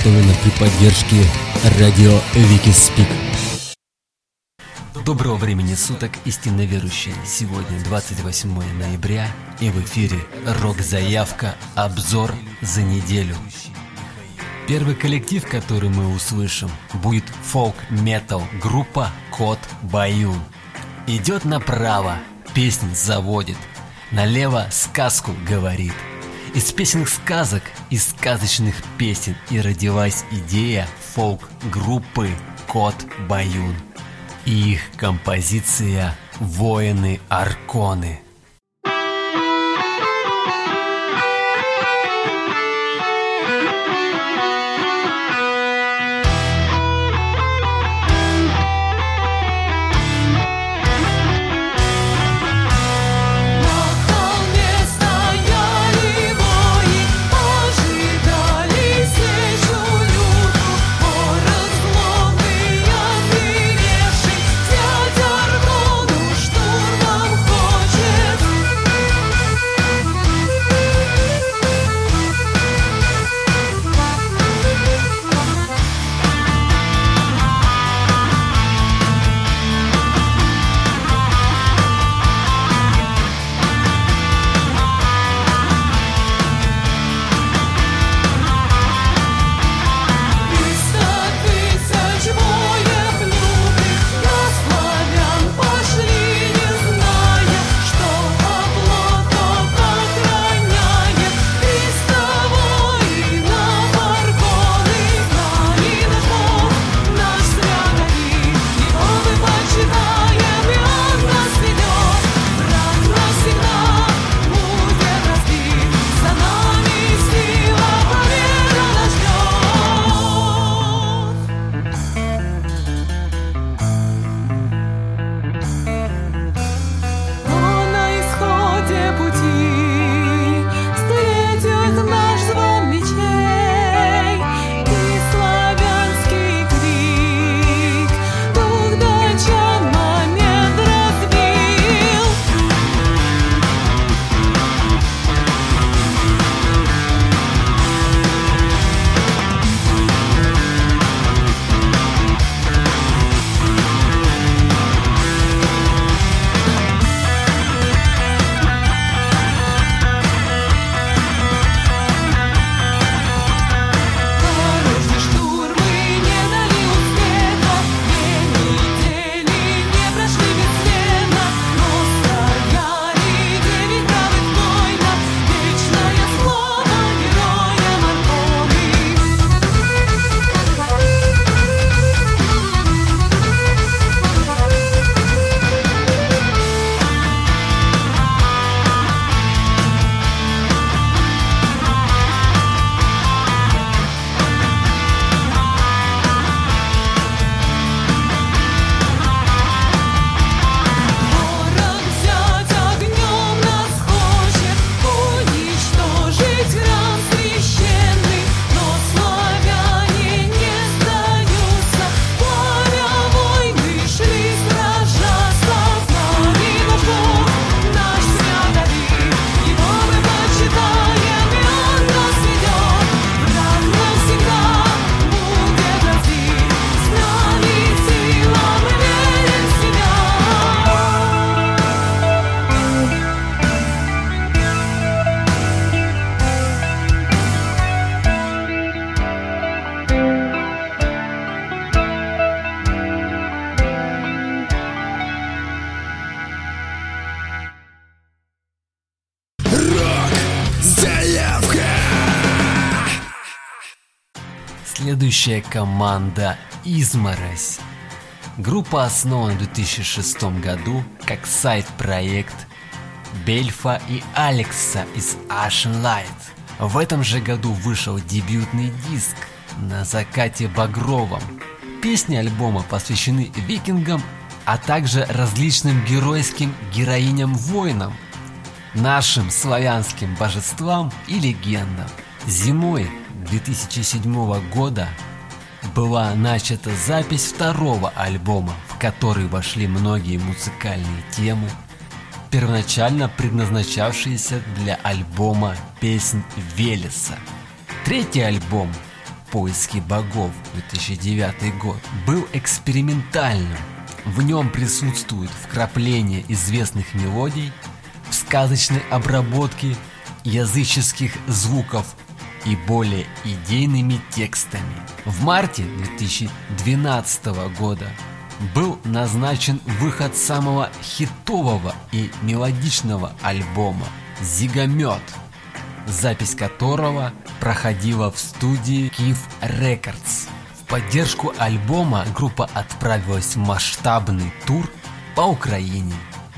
изготовлено при поддержке радио Вики Спик. Доброго времени суток, истинно верующие. Сегодня 28 ноября и в эфире рок-заявка «Обзор за неделю». Первый коллектив, который мы услышим, будет фолк-метал группа «Кот Баюн». Идет направо, песня заводит, налево сказку говорит – из песенных сказок и сказочных песен и родилась идея фолк-группы Кот Баюн. И их композиция «Воины Арконы». будущая команда «Изморозь». Группа основана в 2006 году как сайт-проект Бельфа и Алекса из Ashen Light. В этом же году вышел дебютный диск «На закате багровом». Песни альбома посвящены викингам, а также различным геройским героиням-воинам, нашим славянским божествам и легендам. Зимой 2007 года была начата запись второго альбома, в который вошли многие музыкальные темы, первоначально предназначавшиеся для альбома «Песнь Велеса». Третий альбом «Поиски богов» 2009 год был экспериментальным. В нем присутствуют вкрапления известных мелодий, в сказочной обработке языческих звуков и более идейными текстами. В марте 2012 года был назначен выход самого хитового и мелодичного альбома «Зигомет», запись которого проходила в студии Киев Records. В поддержку альбома группа отправилась в масштабный тур по Украине,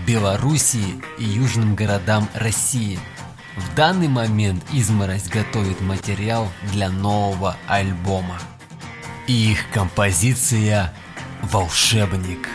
Белоруссии и южным городам России. В данный момент Изморозь готовит материал для нового альбома. И их композиция «Волшебник».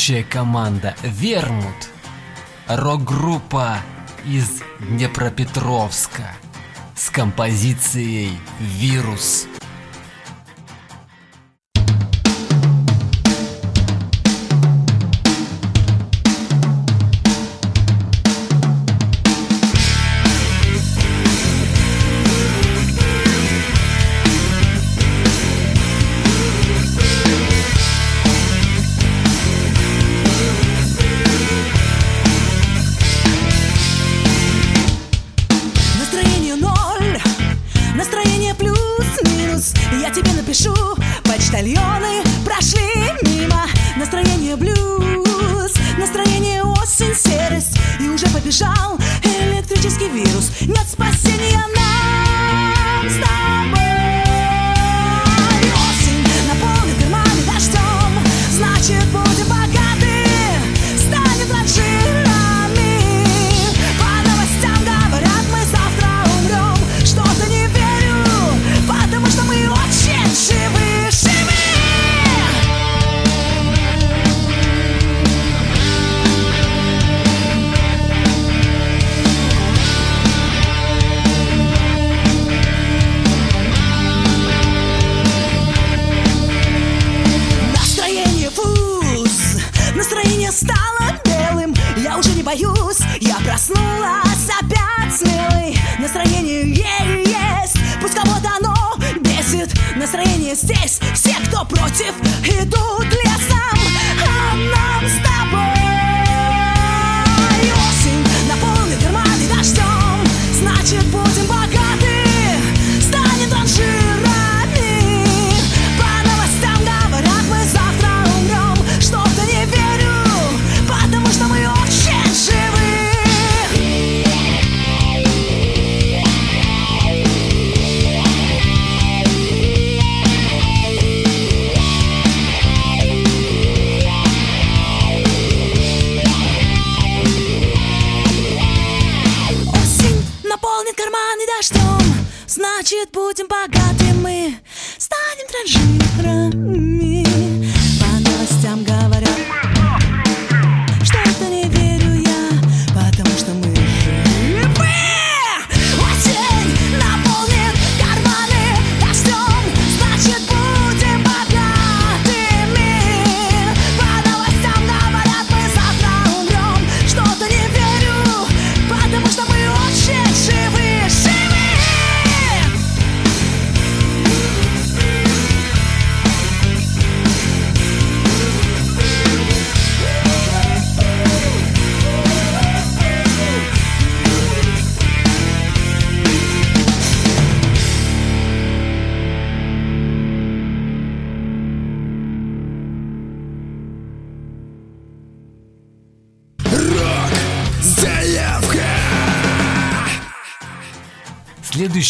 Следующая команда Вермут. Рок-группа из Днепропетровска с композицией «Вирус».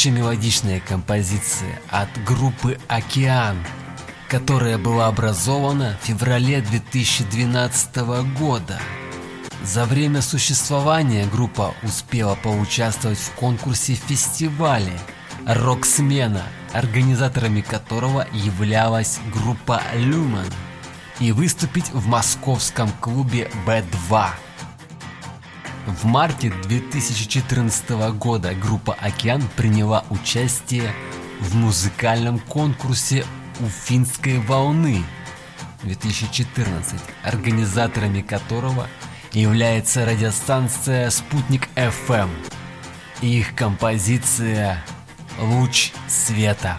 Следующая мелодичная композиция от группы «Океан», которая была образована в феврале 2012 года. За время существования группа успела поучаствовать в конкурсе фестивале «Роксмена», организаторами которого являлась группа «Люман», и выступить в московском клубе «Б2». В марте 2014 года группа «Океан» приняла участие в музыкальном конкурсе «У финской волны» 2014, организаторами которого является радиостанция «Спутник FM» эм» и их композиция «Луч света».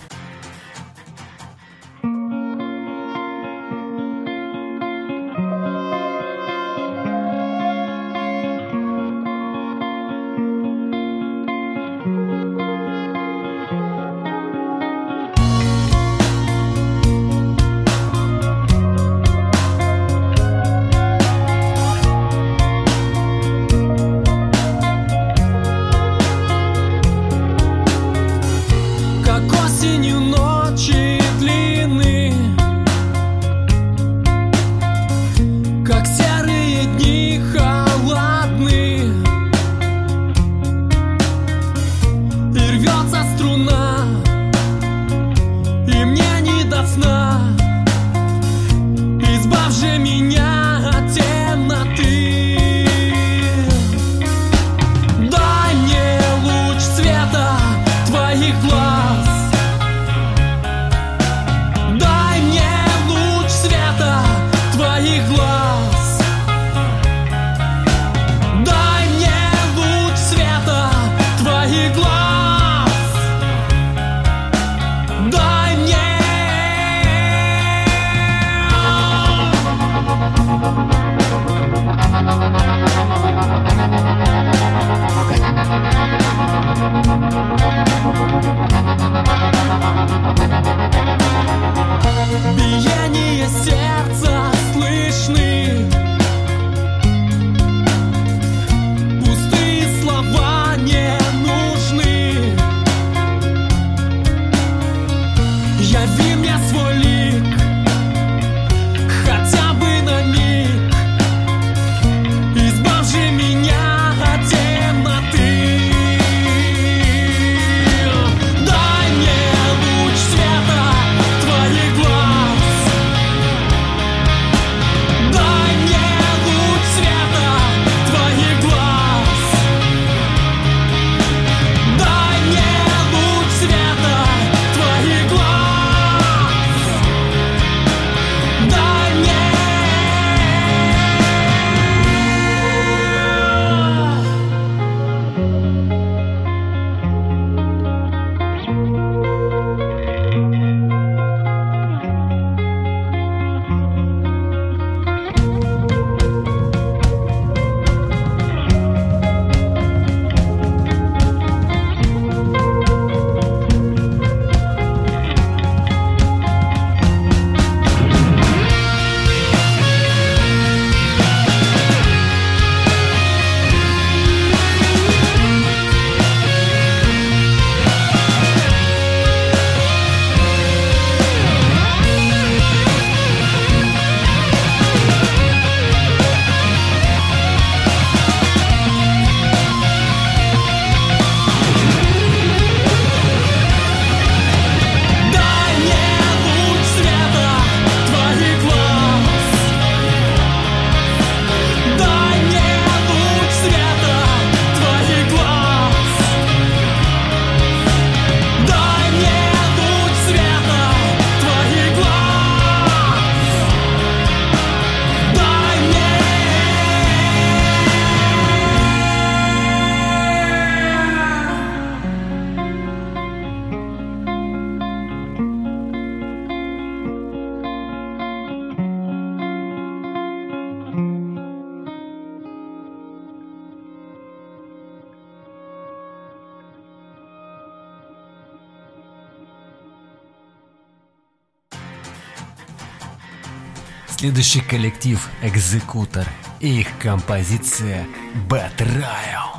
Следующий коллектив Экзекутор и их композиция Betrayal.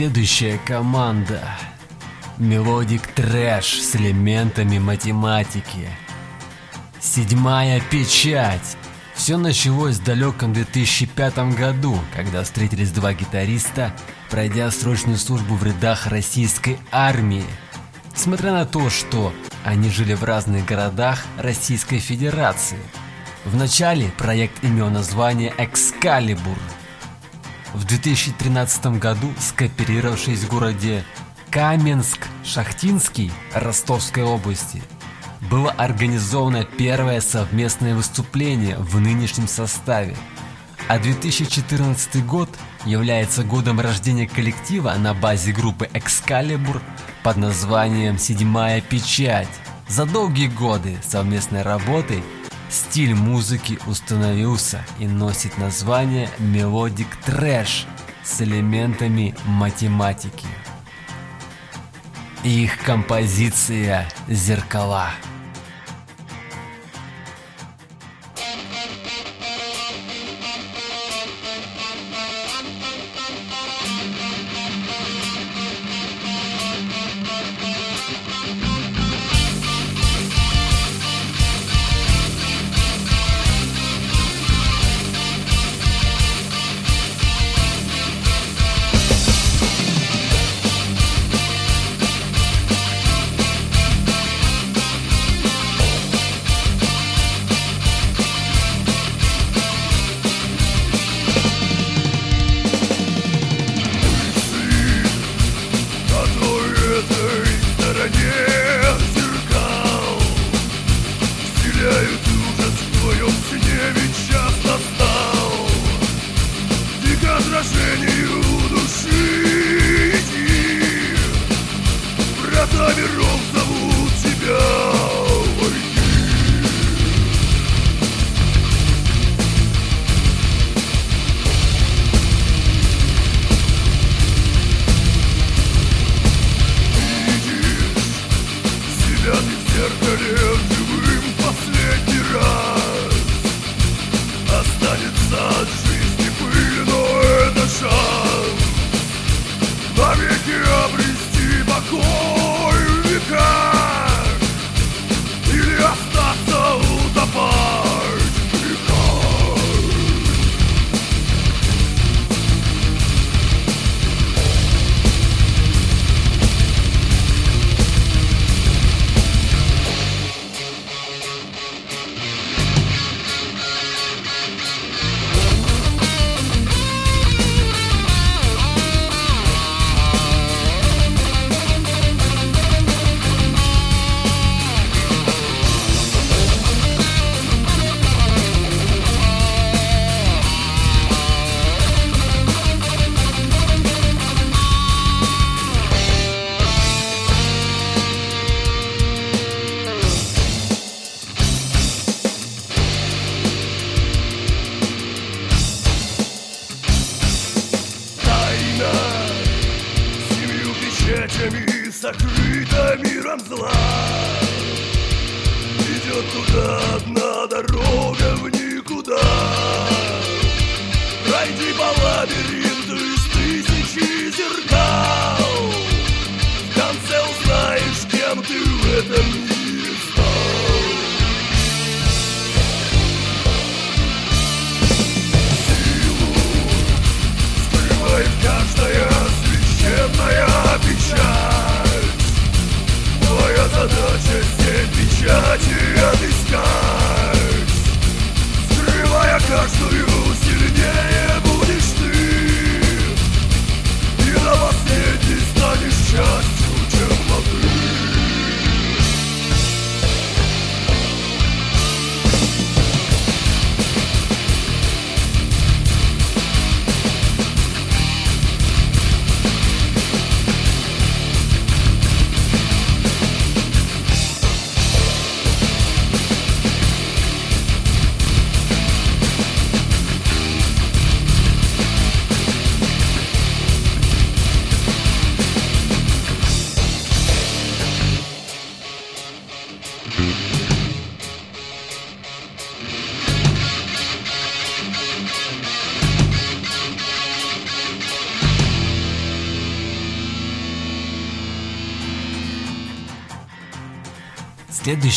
Следующая команда. Мелодик трэш с элементами математики. Седьмая печать. Все началось в далеком 2005 году, когда встретились два гитариста, пройдя срочную службу в рядах российской армии. Несмотря на то, что они жили в разных городах Российской Федерации. Вначале проект имел название «Экскалибур», в 2013 году, скооперировавшись в городе Каменск-Шахтинский Ростовской области, было организовано первое совместное выступление в нынешнем составе. А 2014 год является годом рождения коллектива на базе группы Excalibur под названием «Седьмая печать». За долгие годы совместной работы Стиль музыки установился и носит название мелодик трэш с элементами математики. Их композиция «Зеркала». назад на дорогу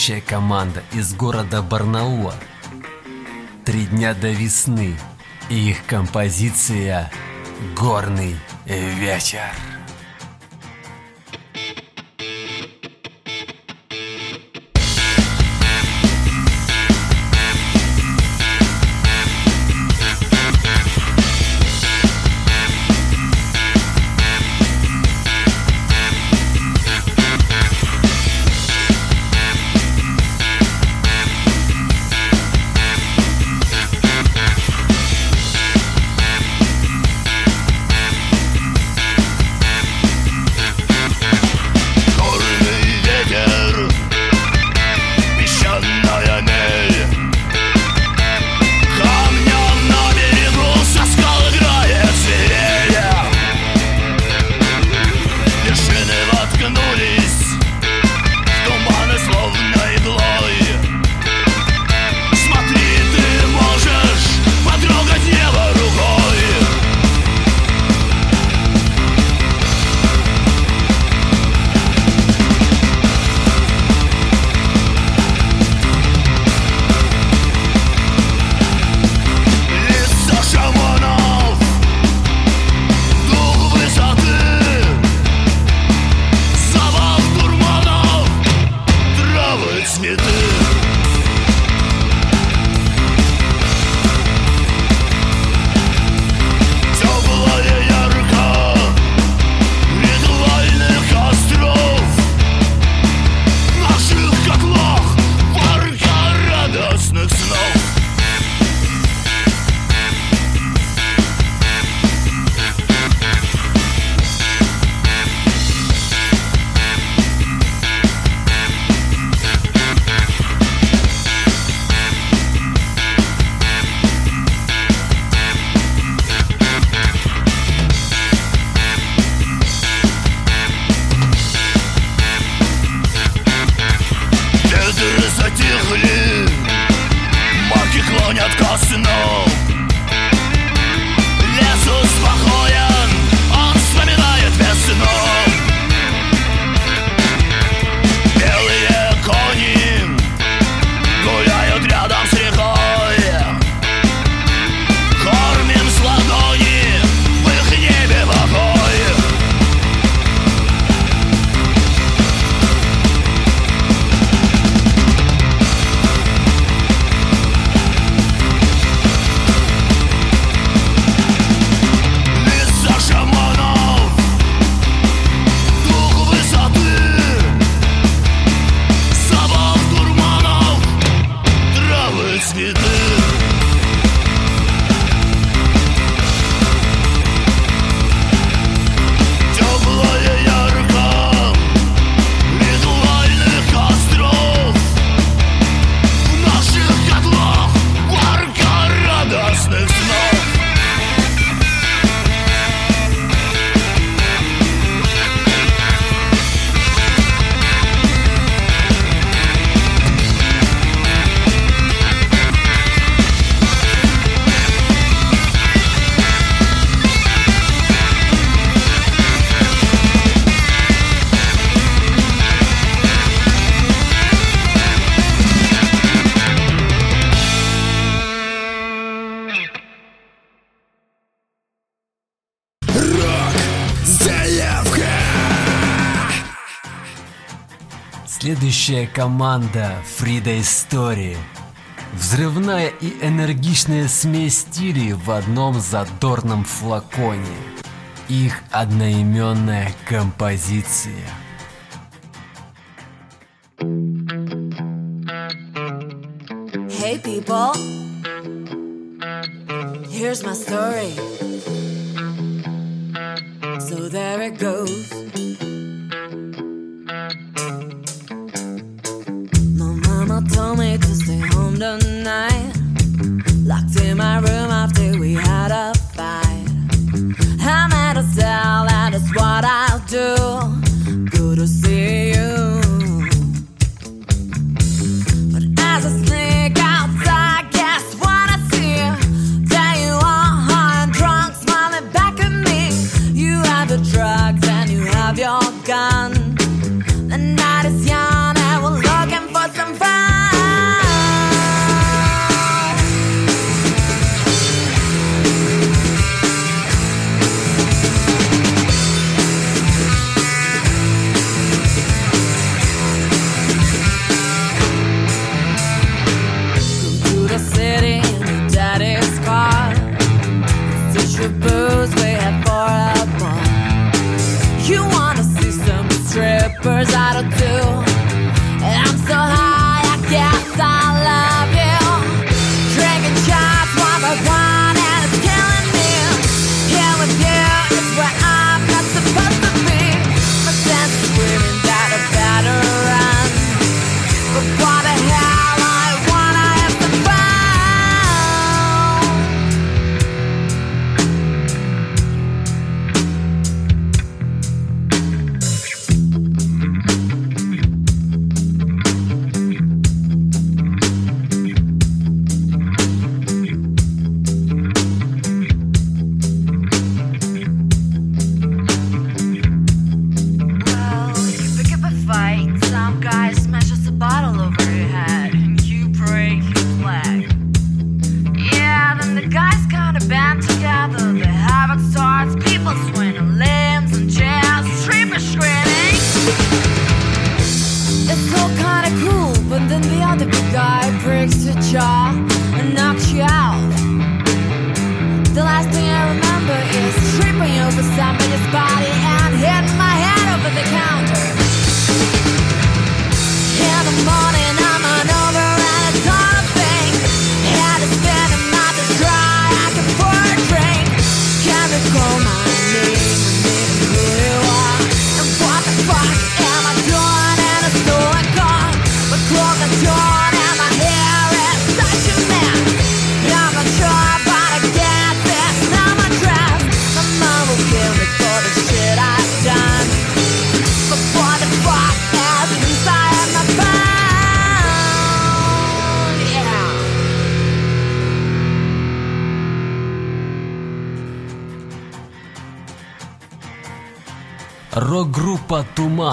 блестящая команда из города Барнаула. Три дня до весны и их композиция «Горный вечер». Ведущая команда Фрида Истории. Взрывная и энергичная смесь стилей в одном задорном флаконе. Их одноименная композиция. Hey people, here's my story. So there it goes.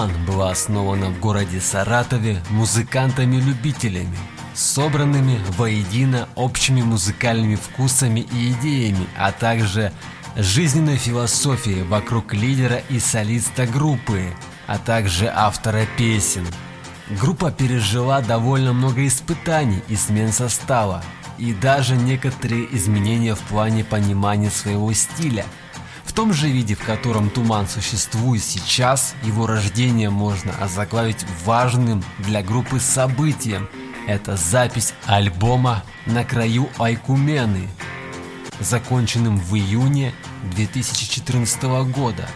Ман была основана в городе Саратове музыкантами-любителями, собранными воедино общими музыкальными вкусами и идеями, а также жизненной философией вокруг лидера и солиста группы, а также автора песен. Группа пережила довольно много испытаний и смен состава, и даже некоторые изменения в плане понимания своего стиля – том же виде, в котором туман существует сейчас, его рождение можно озаглавить важным для группы событием. Это запись альбома «На краю Айкумены», законченным в июне 2014 года.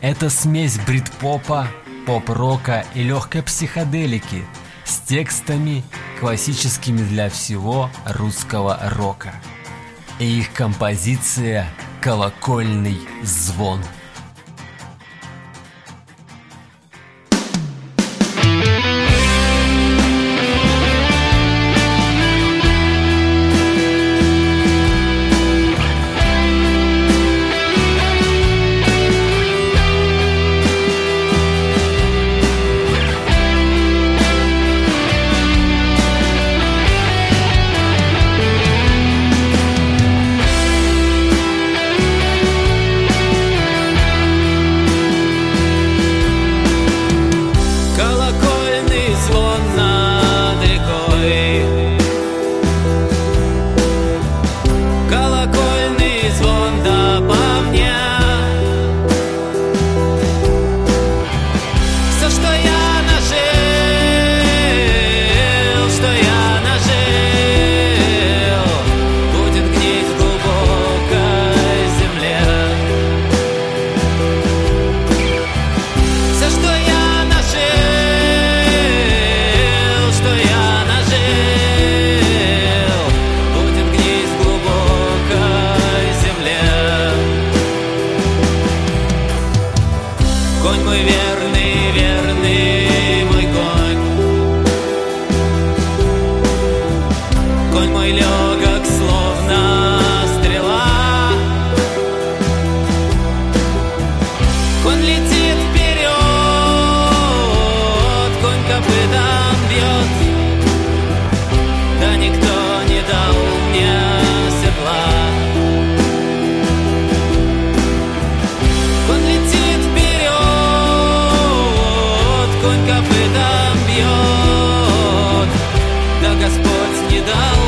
Это смесь брит-попа, поп-рока и легкой психоделики с текстами, классическими для всего русского рока и их композиция «Колокольный звон». down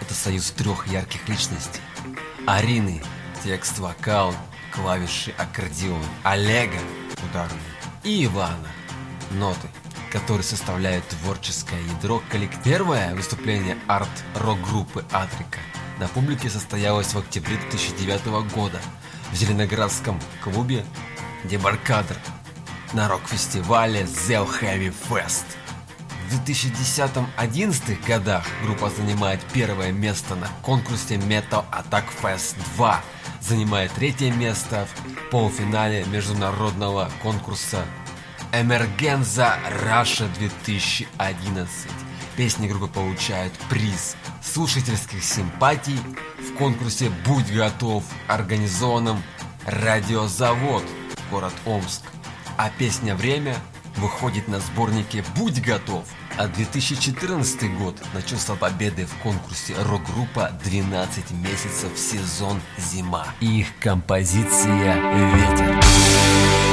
Это союз трех ярких личностей. Арины, текст, вокал, клавиши, аккордеон. Олега, ударные. И Ивана, ноты, которые составляют творческое ядро коллектива. Первое выступление арт-рок-группы Атрика на публике состоялось в октябре 2009 года в Зеленоградском клубе Дебаркадр на рок-фестивале Zell Heavy Fest. В 2010-2011 годах группа занимает первое место на конкурсе Metal Attack Fest 2, занимает третье место в полуфинале международного конкурса Emergenza Russia 2011. Песни группы получают приз слушательских симпатий в конкурсе «Будь готов», организованном «Радиозавод», город Омск. А песня «Время» выходит на сборнике «Будь готов». А 2014 год начался победой в конкурсе рок-группа «12 месяцев сезон зима». Их композиция. Ветер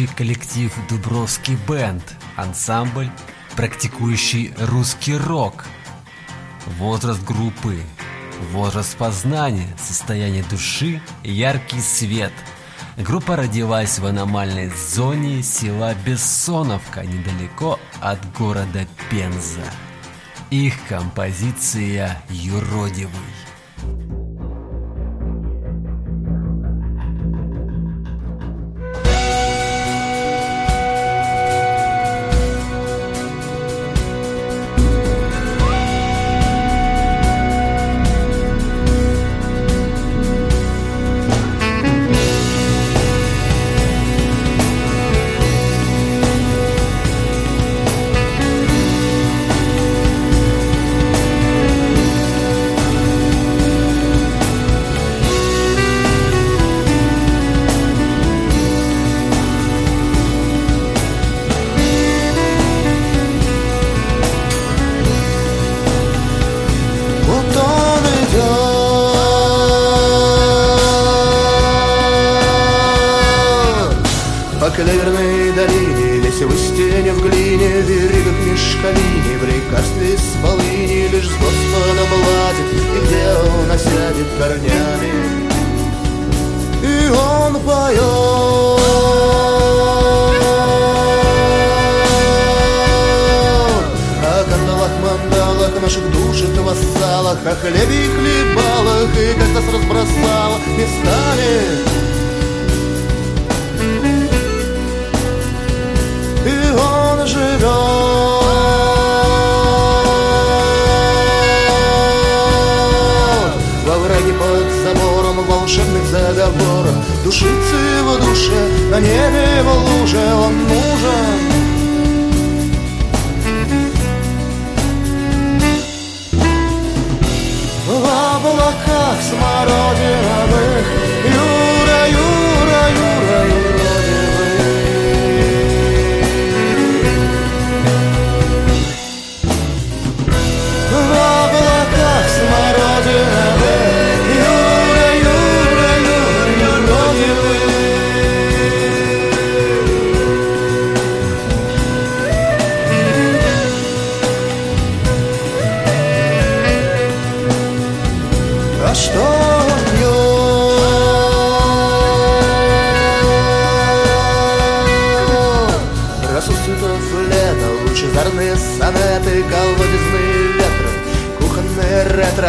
настоящий коллектив Дубровский Бенд, ансамбль, практикующий русский рок. Возраст группы, возраст познания, состояние души, яркий свет. Группа родилась в аномальной зоне села Бессоновка, недалеко от города Пенза. Их композиция «Юродивый».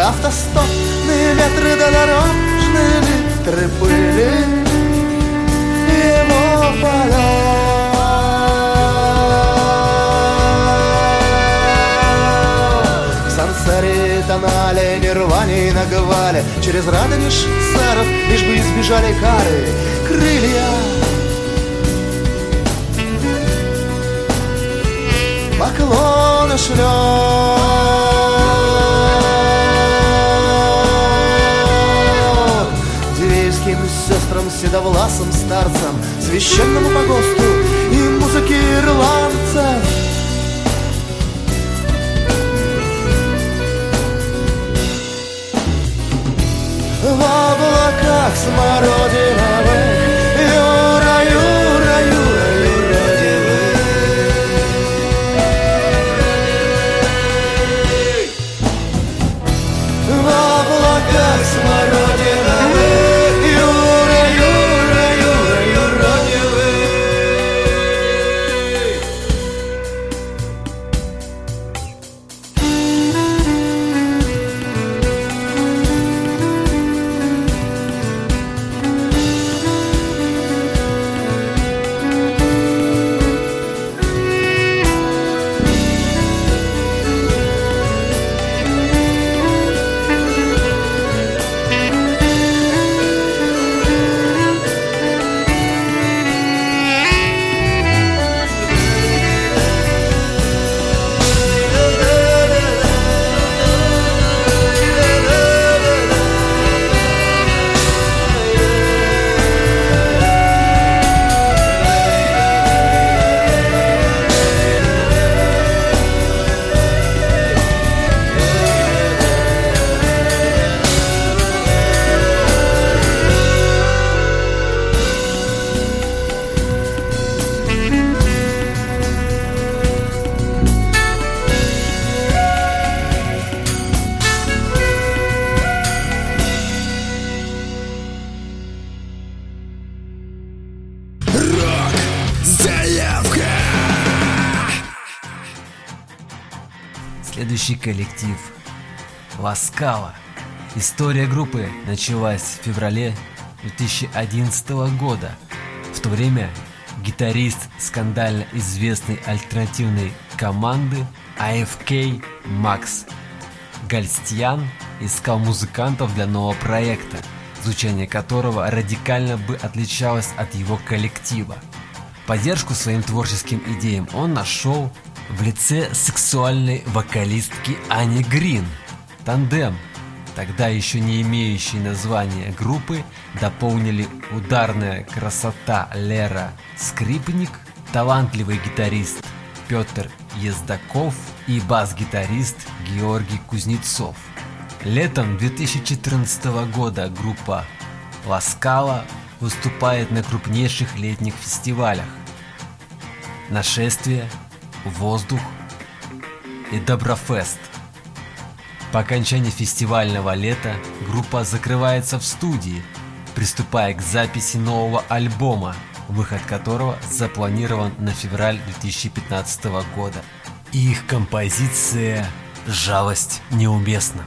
автостопные ветры да дорожные литры пыли его поля. Сансари, тонали, нирване и наговали Через радонеж саров, лишь бы избежали кары. Крылья. Поклоны шлем седовласым старцам, священному погосту и музыке ирландца. В облаках смородины следующий коллектив Ласкала. История группы началась в феврале 2011 года. В то время гитарист скандально известной альтернативной команды AFK Макс Гальстьян искал музыкантов для нового проекта, звучание которого радикально бы отличалось от его коллектива. Поддержку своим творческим идеям он нашел в лице сексуальной вокалистки Ани Грин. Тандем, тогда еще не имеющий названия группы, дополнили ударная красота Лера Скрипник, талантливый гитарист Петр Ездаков и бас-гитарист Георгий Кузнецов. Летом 2014 года группа Ласкала выступает на крупнейших летних фестивалях Нашествие, Воздух и Доброфест. По окончании фестивального лета группа закрывается в студии, приступая к записи нового альбома, выход которого запланирован на февраль 2015 года. Их композиция «Жалость неуместна».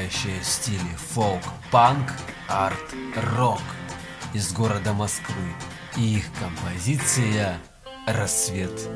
сочетающая стили фолк, панк, арт, рок из города Москвы и их композиция «Рассвет».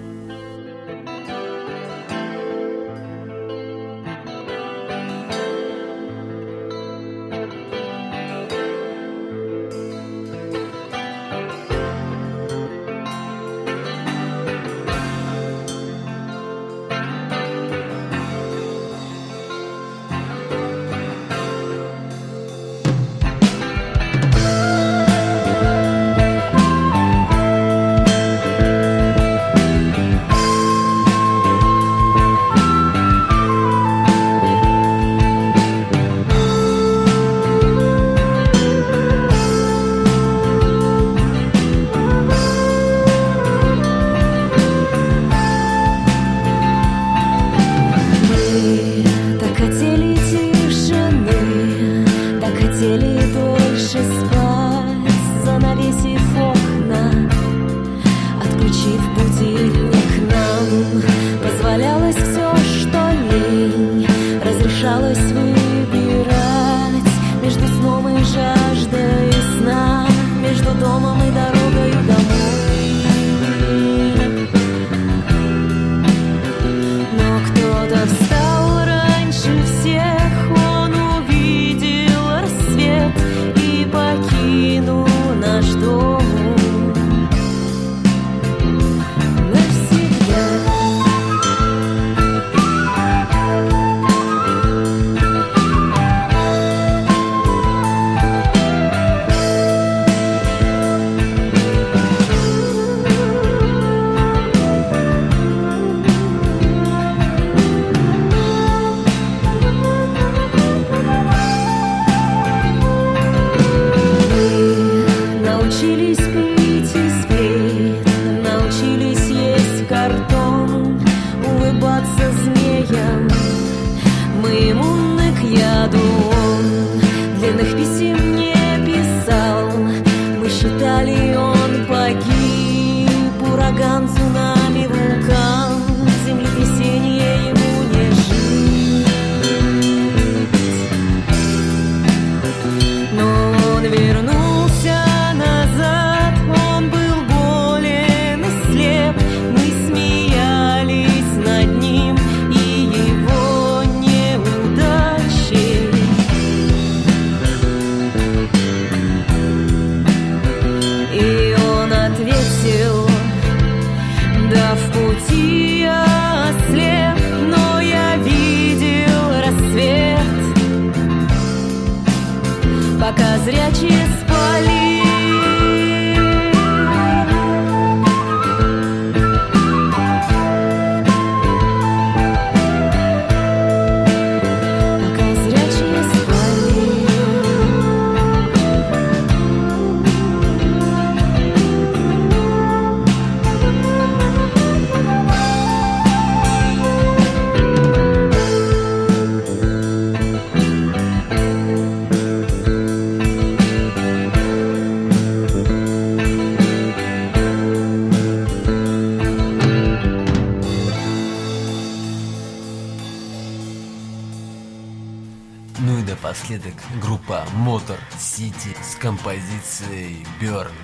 композицией Burn.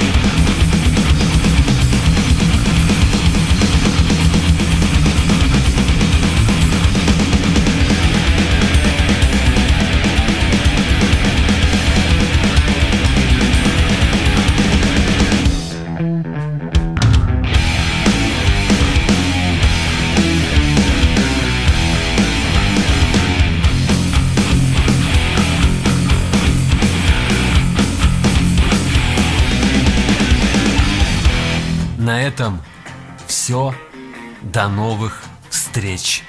этом все. До новых встреч.